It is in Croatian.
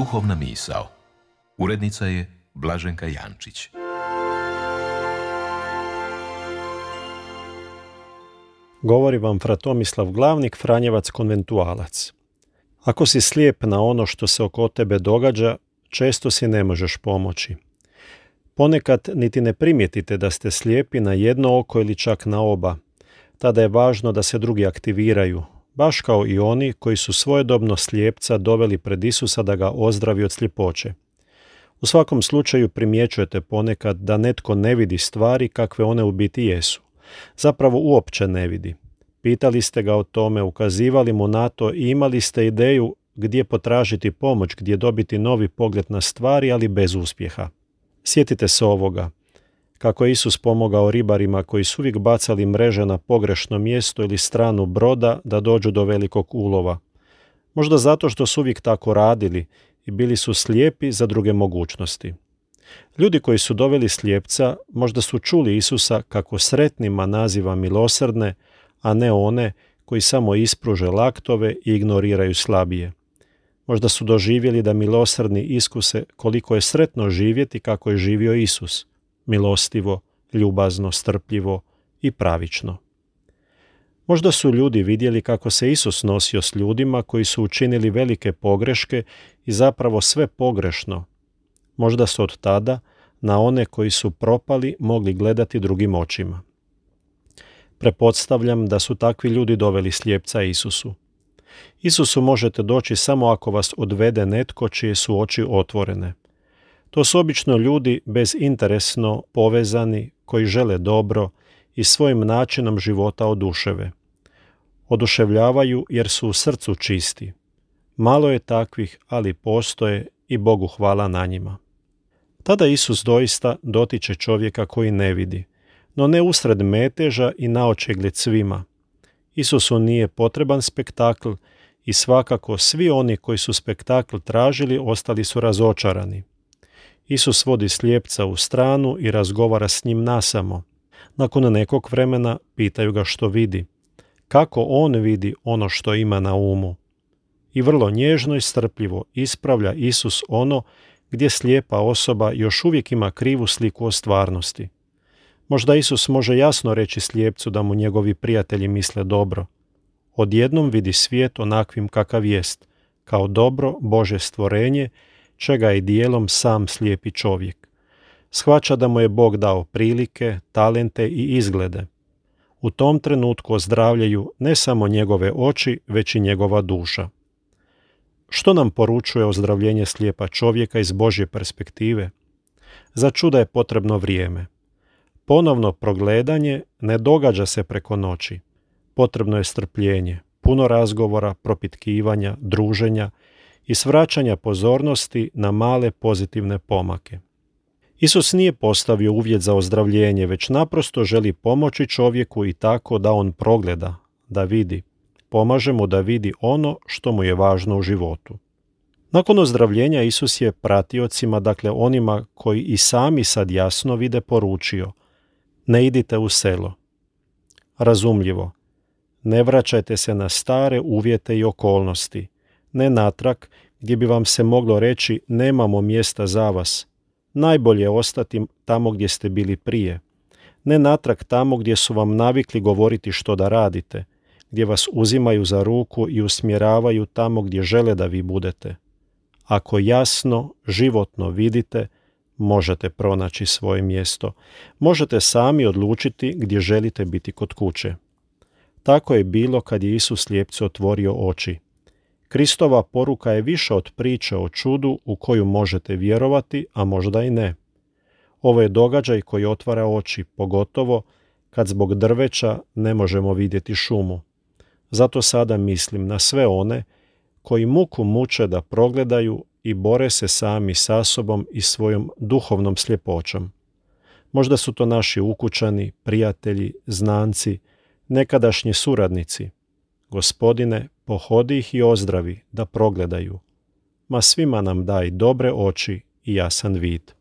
Duhovna misao. Urednica je Blaženka Jančić. Govori vam Fratomislav Glavnik, Franjevac konventualac. Ako si slijep na ono što se oko tebe događa, često si ne možeš pomoći. Ponekad niti ne primijetite da ste slijepi na jedno oko ili čak na oba. Tada je važno da se drugi aktiviraju, baš kao i oni koji su svojedobno slijepca doveli pred Isusa da ga ozdravi od sljepoće. U svakom slučaju primjećujete ponekad da netko ne vidi stvari kakve one u biti jesu. Zapravo uopće ne vidi. Pitali ste ga o tome, ukazivali mu na to i imali ste ideju gdje potražiti pomoć, gdje dobiti novi pogled na stvari, ali bez uspjeha. Sjetite se ovoga. Kako je Isus pomogao ribarima koji su uvijek bacali mreže na pogrešno mjesto ili stranu broda da dođu do velikog ulova. Možda zato što su uvijek tako radili i bili su slijepi za druge mogućnosti. Ljudi koji su doveli slijepca možda su čuli Isusa kako sretnima naziva milosrdne, a ne one koji samo ispruže laktove i ignoriraju slabije. Možda su doživjeli da milosrdni iskuse koliko je sretno živjeti kako je živio Isus, milostivo, ljubazno, strpljivo i pravično. Možda su ljudi vidjeli kako se Isus nosio s ljudima koji su učinili velike pogreške i zapravo sve pogrešno. Možda su od tada na one koji su propali mogli gledati drugim očima. Prepodstavljam da su takvi ljudi doveli slijepca Isusu. Isusu možete doći samo ako vas odvede netko čije su oči otvorene. To su obično ljudi bezinteresno povezani, koji žele dobro i svojim načinom života oduševe. Oduševljavaju jer su u srcu čisti. Malo je takvih, ali postoje i Bogu hvala na njima. Tada Isus doista dotiče čovjeka koji ne vidi, no ne usred meteža i naočegled svima. Isusu nije potreban spektakl i svakako svi oni koji su spektakl tražili ostali su razočarani. Isus vodi slijepca u stranu i razgovara s njim nasamo. Nakon nekog vremena pitaju ga što vidi. Kako on vidi ono što ima na umu? I vrlo nježno i strpljivo ispravlja Isus ono gdje slijepa osoba još uvijek ima krivu sliku o stvarnosti. Možda Isus može jasno reći slijepcu da mu njegovi prijatelji misle dobro. Odjednom vidi svijet onakvim kakav jest, kao dobro Bože stvorenje, čega je dijelom sam slijepi čovjek. Shvaća da mu je Bog dao prilike, talente i izglede. U tom trenutku ozdravljaju ne samo njegove oči, već i njegova duša. Što nam poručuje ozdravljenje slijepa čovjeka iz Božje perspektive? Za čuda je potrebno vrijeme. Ponovno progledanje ne događa se preko noći. Potrebno je strpljenje, puno razgovora, propitkivanja, druženja i svraćanja pozornosti na male pozitivne pomake. Isus nije postavio uvjet za ozdravljenje, već naprosto želi pomoći čovjeku i tako da on progleda, da vidi. Pomaže mu da vidi ono što mu je važno u životu. Nakon ozdravljenja Isus je pratiocima, dakle onima koji i sami sad jasno vide, poručio ne idite u selo. Razumljivo, ne vraćajte se na stare uvjete i okolnosti, ne natrag gdje bi vam se moglo reći nemamo mjesta za vas. Najbolje je ostati tamo gdje ste bili prije. Ne natrag tamo gdje su vam navikli govoriti što da radite, gdje vas uzimaju za ruku i usmjeravaju tamo gdje žele da vi budete. Ako jasno, životno vidite, možete pronaći svoje mjesto. Možete sami odlučiti gdje želite biti kod kuće. Tako je bilo kad je Isus slijepcu otvorio oči. Kristova poruka je više od priče o čudu u koju možete vjerovati, a možda i ne. Ovo je događaj koji otvara oči, pogotovo kad zbog drveća ne možemo vidjeti šumu. Zato sada mislim na sve one koji muku muče da progledaju i bore se sami sa sobom i svojom duhovnom sljepoćom. Možda su to naši ukućani, prijatelji, znanci, nekadašnji suradnici. Gospodine, pohodi ih i ozdravi da progledaju. Ma svima nam daj dobre oči i jasan vid.